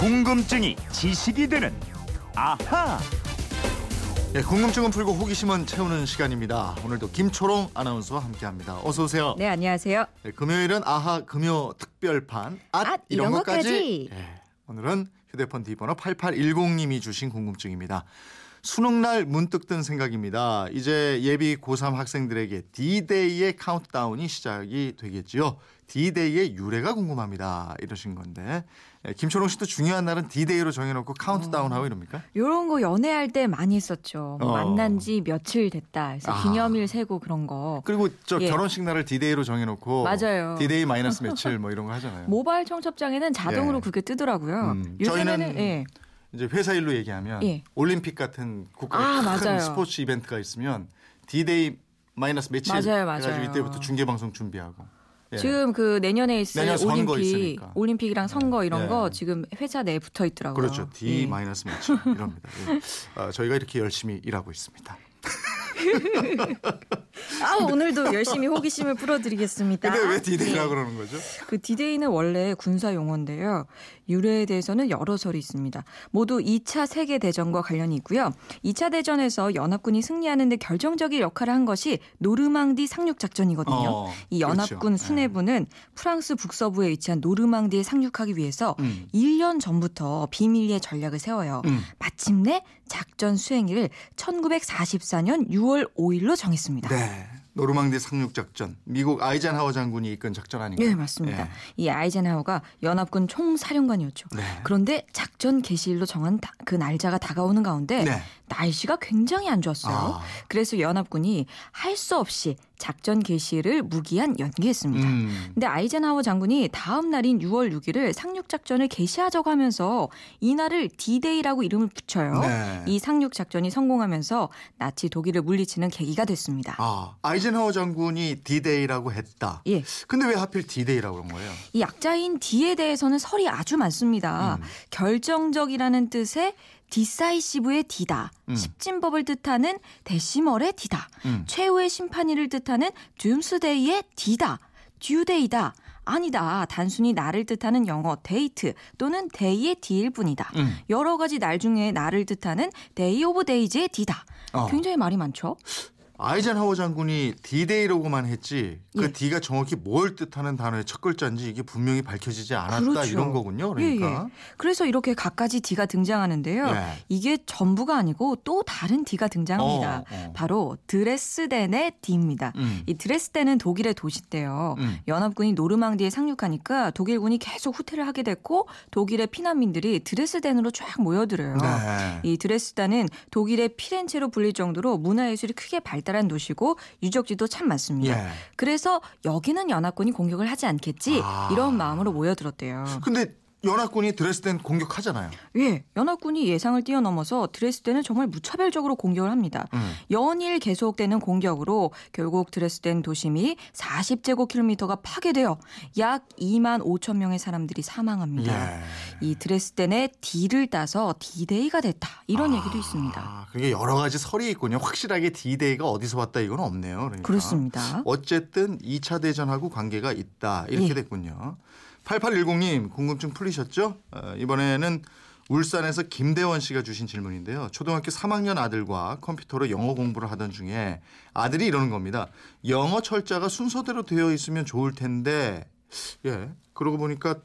궁금증이 지식이 되는 아하. 예, 궁금증은 풀고 호기심은 채우는 시간입니다. 오늘도 김초롱 아나운서와 함께합니다. 어서 오세요. 네, 안녕하세요. 예, 금요일은 아하 금요 특별판 앗, 앗, 이런 이런 것까지. 것까지. 예, 오늘은 휴대폰 뒷번호 8810님이 주신 궁금증입니다. 수능날 문득 든 생각입니다. 이제 예비 고3 학생들에게 D-Day의 카운트다운이 시작이 되겠지요. D-Day의 유래가 궁금합니다. 이러신 건데 예, 김초롱 씨도 중요한 날은 D-Day로 정해놓고 카운트다운하고 이럽니까? 요런 거 연애할 때 많이 했었죠. 뭐 어. 만난 지 며칠 됐다. 그래서 아. 기념일 세고 그런 거. 그리고 저 예. 결혼식 날을 D-Day로 정해놓고 맞아요. D-Day 마이너스 며칠 뭐 이런 거 하잖아요. 모바일 청첩장에는 자동으로 예. 그게 뜨더라고요. 음, 요즘에는 저희는 예. 이제 회사 일로 얘기하면 예. 올림픽 같은 국가의 아, 큰 맞아요. 스포츠 이벤트가 있으면 D-Day 마이너스 며칠 맞아요, 맞아요. 해가지고 이때부터 중계 방송 준비하고 예. 지금 그 내년에 있을 내년 선거 올림픽, 있으니까. 올림픽이랑 선거 이런 예. 거 지금 회사 내에 붙어 있더라고요. 그렇죠 D 예. 마이너스 며칠 이럽니다. 예. 아, 저희가 이렇게 열심히 일하고 있습니다. 아, 오늘도 열심히 호기심을 풀어드리겠습니다. 근데 왜 D-Day라고 예. 그러는 거죠? 그 디데이는 원래 군사 용어인데요. 유래에 대해서는 여러 설이 있습니다. 모두 2차 세계 대전과 관련이 있고요. 2차 대전에서 연합군이 승리하는 데 결정적인 역할을 한 것이 노르망디 상륙 작전이거든요. 어, 이 연합군 그렇죠. 수뇌부는 프랑스 북서부에 위치한 노르망디에 상륙하기 위해서 음. 1년 전부터 비밀리에 전략을 세워요. 음. 마침내 작전 수행일을 1944년 6월 5일로 정했습니다. 네. 노르망디 상륙 작전 미국 아이젠하워 장군이 이끈 작전 아닌가요? 네, 맞습니다. 예. 이 아이젠하워가 연합군 총사령관이었죠. 네. 그런데 작전 개시일로 정한 다- 그 날짜가 다가오는 가운데 네. 날씨가 굉장히 안 좋았어요. 아. 그래서 연합군이 할 수 없이 작전 개시를 무기한 연기했습니다. 음. 근데 아이젠하워 장군이 다음 날인 6월 6일을 상륙 작전을 개시하자고 하면서 이날을 D-Day라고 이름을 붙여요. 네. 이 상륙 작전이 성공하면서 나치 독일을 물리치는 계기가 됐습니다. 아, 아이젠하워 장군이 D-Day라고 했다. 예. 근데 왜 하필 D-Day라고 그런 거예요? 이 약자인 D에 대해서는 설이 아주 많습니다. 음. 결정적이라는 뜻의 decisive의 D다. 음. 십진법을 뜻하는 decimal의 D다. 음. 최후의 심판일을 뜻하는 doomsday의 D다. due day다. 아니다. 단순히 날을 뜻하는 영어 데이트 또는 day의 D일 뿐이다. 음. 여러 가지 날 중에 날을 뜻하는 day of days의 D다. 어. 굉장히 말이 많죠? 아이젠하워 장군이 D-Day라고만 했지 그 예. D가 정확히 뭘 뜻하는 단어의 첫 글자인지 이게 분명히 밝혀지지 않았다 그렇죠. 이런 거군요. 그러니까. 예, 예. 그래서 이렇게 갖가지 D가 등장하는데요. 예. 이게 전부가 아니고 또 다른 D가 등장합니다. 어, 어. 바로 드레스덴의 D입니다. 음. 이 드레스덴은 독일의 도시인데요. 음. 연합군이 노르망디에 상륙하니까 독일군이 계속 후퇴를 하게 됐고 독일의 피난민들이 드레스덴으로 쫙 모여들어요. 네. 이 드레스덴은 독일의 피렌체로 불릴 정도로 문화예술이 크게 발달 한 도시고 유적지도 참 많습니다. 예. 그래서 여기는 연합군이 공격을 하지 않겠지 아. 이런 마음으로 모여들었대요. 근데 연합군이 드레스덴 공격하잖아요. 예, 연합군이 예상을 뛰어넘어서 드레스덴을 정말 무차별적으로 공격을 합니다. 음. 연일 계속되는 공격으로 결국 드레스덴 도심이 40제곱킬로미터가 파괴되어 약 2만 5천 명의 사람들이 사망합니다. 예. 이 드레스덴의 D를 따서 D-Day가 됐다. 이런 얘기도 있습니다. 아, 그게 여러 가지 설이 있군요. 확실하게 D-Day가 어디서 왔다 이건 없네요. 그러니까. 그렇습니다. 어쨌든 2차 대전하고 관계가 있다. 이렇게 예. 됐군요. 8810님 궁금증 풀리셨죠? 어, 이번에는 울산에서 김대원 씨가 주신 질문인데요. 초등학교 3학년 아들과 컴퓨터로 영어 공부를 하던 중에 아들이 이러는 겁니다. 영어 철자가 순서대로 되어 있으면 좋을 텐데, 예. 그러고 보니까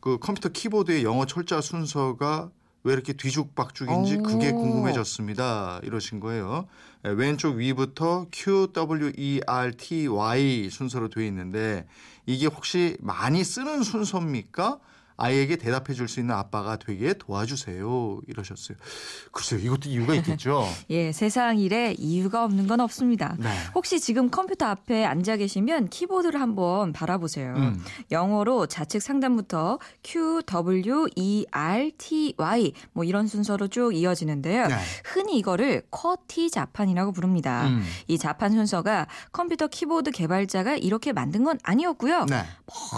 그 컴퓨터 키보드의 영어 철자 순서가 왜 이렇게 뒤죽박죽인지 그게 오. 궁금해졌습니다. 이러신 거예요. 예, 왼쪽 위부터 Q, W, E, R, T, Y 순서로 되어 있는데 이게 혹시 많이 쓰는 순서입니까? 아이에게 대답해 줄 수 있는 아빠가 되게 도와주세요. 이러셨어요. 글쎄요. 이것도 이유가 있겠죠. 예, 세상 일에 이유가 없는 건 없습니다. 네. 혹시 지금 컴퓨터 앞에 앉아 계시면 키보드를 한번 바라보세요. 음. 영어로 좌측 상단부터 Q, W, E, R, T, Y 뭐 이런 순서로 쭉 이어지는데요. 네. 흔히 이거를 쿼티 자판이라고 부릅니다. 음. 이 자판 순서가 컴퓨터 키보드 개발자가 이렇게 만든 건 아니었고요. 네.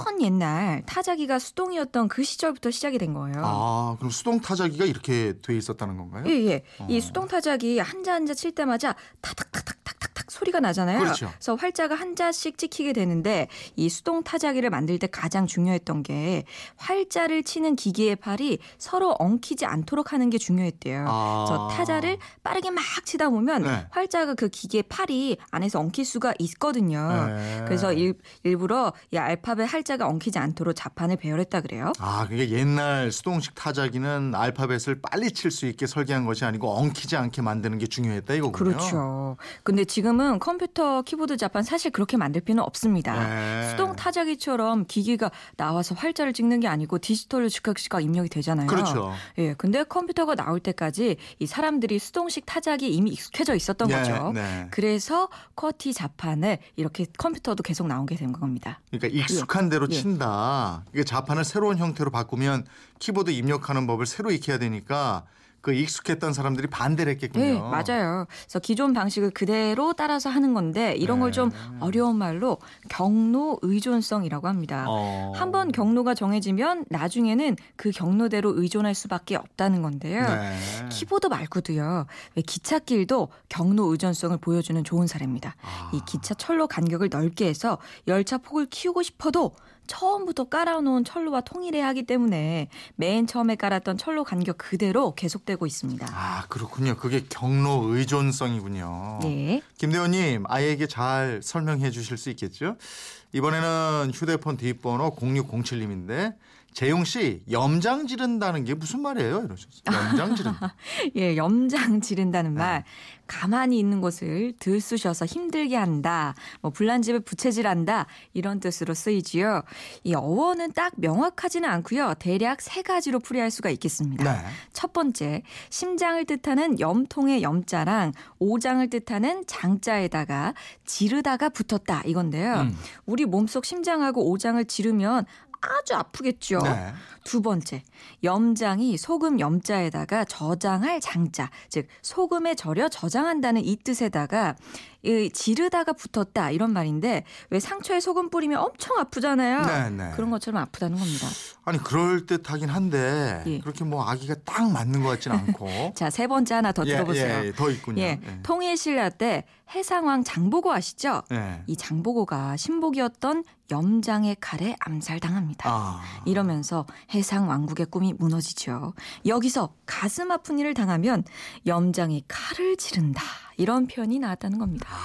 먼 옛날 타자기가 수동이었던 그 시절부터 시작이 된 거예요. 아, 그럼 수동 타자기가 이렇게 돼 있었다는 건가요? 예, 예. 이 어. 수동 타자기 한자 한자 칠 때마다 타닥타닥탁탁탁 소리가 나잖아요. 그렇죠. 그래서 활자가 한 자씩 찍히게 되는데 이 수동 타자기를 만들 때 가장 중요했던 게 활자를 치는 기계의 팔이 서로 엉키지 않도록 하는 게 중요했대요. 아. 그래서 타자를 빠르게 막 치다 보면 네. 활자가 그 기계 팔이 안에서 엉킬 수가 있거든요. 네. 그래서 일, 일부러 이 알파벳 활자가 엉키지 않도록 자판을 배열했다 그래요. 아, 그게 옛날 수동식 타자기는 알파벳을 빨리 칠 수 있게 설계한 것이 아니고 엉키지 않게 만드는 게 중요했다 이거군요. 그렇죠. 근데 지금은 컴퓨터 키보드 자판 사실 그렇게 만들 필요는 없습니다. 네. 수동 타자기처럼 기계가 나와서 활자를 찍는 게 아니고 디지털로 즉각즉각 입력이 되잖아요. 그렇죠. 예, 근데 컴퓨터가 나올 때까지 이 사람들이 수동식 타자기 이미 익숙해져 있었던 네, 거죠. 네. 그래서 쿼티 자판을 이렇게 컴퓨터도 계속 나오게 된 겁니다. 그러니까 익숙한 대로 예. 친다. 이게 자판을 새로운 형 태로 바꾸면 키보드 입력하는 법을 새로 익혀야 되니까 그 익숙했던 사람들이 반대를 했겠군요. 네, 맞아요. 그래서 기존 방식을 그대로 따라서 하는 건데 이런 걸좀 네. 어려운 말로 경로 의존성이라고 합니다. 어. 한번 경로가 정해지면 나중에는 그 경로대로 의존할 수밖에 없다는 건데요. 네. 키보드 말고도요. 왜 기찻길도 경로 의존성을 보여주는 좋은 사례입니다. 아. 이 기차 철로 간격을 넓게 해서 열차 폭을 키우고 싶어도 처음부터 깔아놓은 철로와 통일해야 하기 때문에 맨 처음에 깔았던 철로 간격 그대로 계속되고 있습니다. 아 그렇군요. 그게 경로 의존성이군요. 네. 김대호님 아이에게 잘 설명해 주실 수 있겠죠? 이번에는 휴대폰 뒷번호 0607님인데 재용 씨 염장 지른다는 게 무슨 말이에요? 이러셨어요. 염장 지른다. 예, 염장 지른다는 네. 말. 가만히 있는 곳을 들쑤셔서 힘들게 한다. 뭐 불난집을 부채질한다. 이런 뜻으로 쓰이지요. 이 어원은 딱 명확하지는 않고요. 대략 세 가지로 풀이할 수가 있겠습니다. 네. 첫 번째, 심장을 뜻하는 염통의 염자랑 오장을 뜻하는 장자에다가 지르다가 붙었다 이건데요. 음. 우리 몸속 심장하고 오장을 지르면 아주 아프겠죠. 네. 두 번째, 염장이 소금 염자에다가 저장할 장자, 즉 소금에 절여 저장한다는 이 뜻에다가 이 지르다가 붙었다 이런 말인데 왜 상처에 소금 뿌리면 엄청 아프잖아요. 네, 네. 그런 것처럼 아프다는 겁니다. 아니 그럴 듯하긴 한데 예. 그렇게 뭐 아기가 딱 맞는 것 같지는 않고. 자, 세 번째 하나 더 예, 들어보세요. 예, 예, 더 있군요. 예, 예. 통일신라 때 해상왕 장보고 아시죠? 예. 이 장보고가 신복이었던 염장의 칼에 암살당합니다. 아. 이러면서 해상 왕국의 꿈이 무너지죠. 여기서 가슴 아픈 일을 당하면 염장이 칼을 지른다. 이런 표현이 나왔다는 겁니다.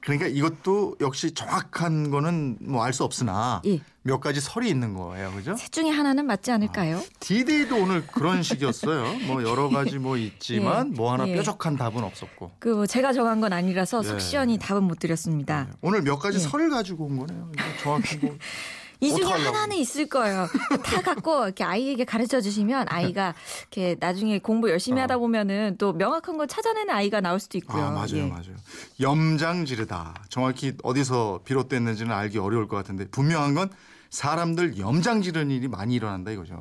그러니까 이것도 역시 정확한 거는 뭐 알 수 없으나 예. 몇 가지 설이 있는 거예요. 그죠? 셋 중에 하나는 맞지 않을까요? 디데이도 오늘 그런 식이었어요. 뭐 여러 가지 뭐 있지만 예, 뭐 하나 예. 뾰족한 답은 없었고. 그 뭐 제가 정한 건 아니라서 네. 속 시원히 답은 못 드렸습니다. 오늘 몇 가지 예. 설을 가지고 온 거네요. 정확히 뭐 이 중에 어떡하려고. 하나는 있을 거예요. 다 갖고 이렇게 아이에게 가르쳐 주시면 아이가 이렇게 나중에 공부 열심히 어. 하다 보면은 또 명확한 걸 찾아내는 아이가 나올 수도 있고요. 아, 맞아요, 예. 맞아요. 염장지르다. 정확히 어디서 비롯됐는지는 알기 어려울 것 같은데 분명한 건 사람들 염장 지르는 일이 많이 일어난다 이거죠.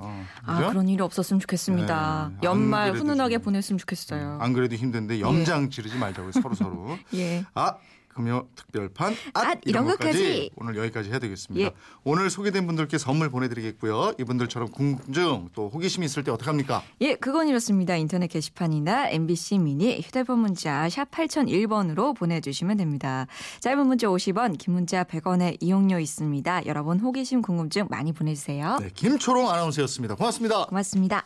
아, 그죠? 그런 일이 없었으면 좋겠습니다. 네, 안 연말 훈훈하게 좀- 보냈으면 좋겠어요. 안 그래도 힘든데 염장 지르지 말자고요. 서로 서로. 예. 아 금요 특별판 앗, 앗, 이런 것까지. 오늘 여기까지 해야 되겠습니다. 예. 오늘 소개된 분들께 선물 보내드리겠고요. 이분들처럼 궁금증 또 호기심 있을 때 어떻게 합니까? 예, 그건 이렇습니다. 인터넷 게시판이나 MBC 미니 휴대폰 문자 샵 8001번으로 보내주시면 됩니다. 짧은 문자 50원, 긴 문자 100원의 이용료 있습니다. 여러분 호기심 궁금증 많이 보내주세요. 네, 김초롱 아나운서였습니다. 고맙습니다. 고맙습니다.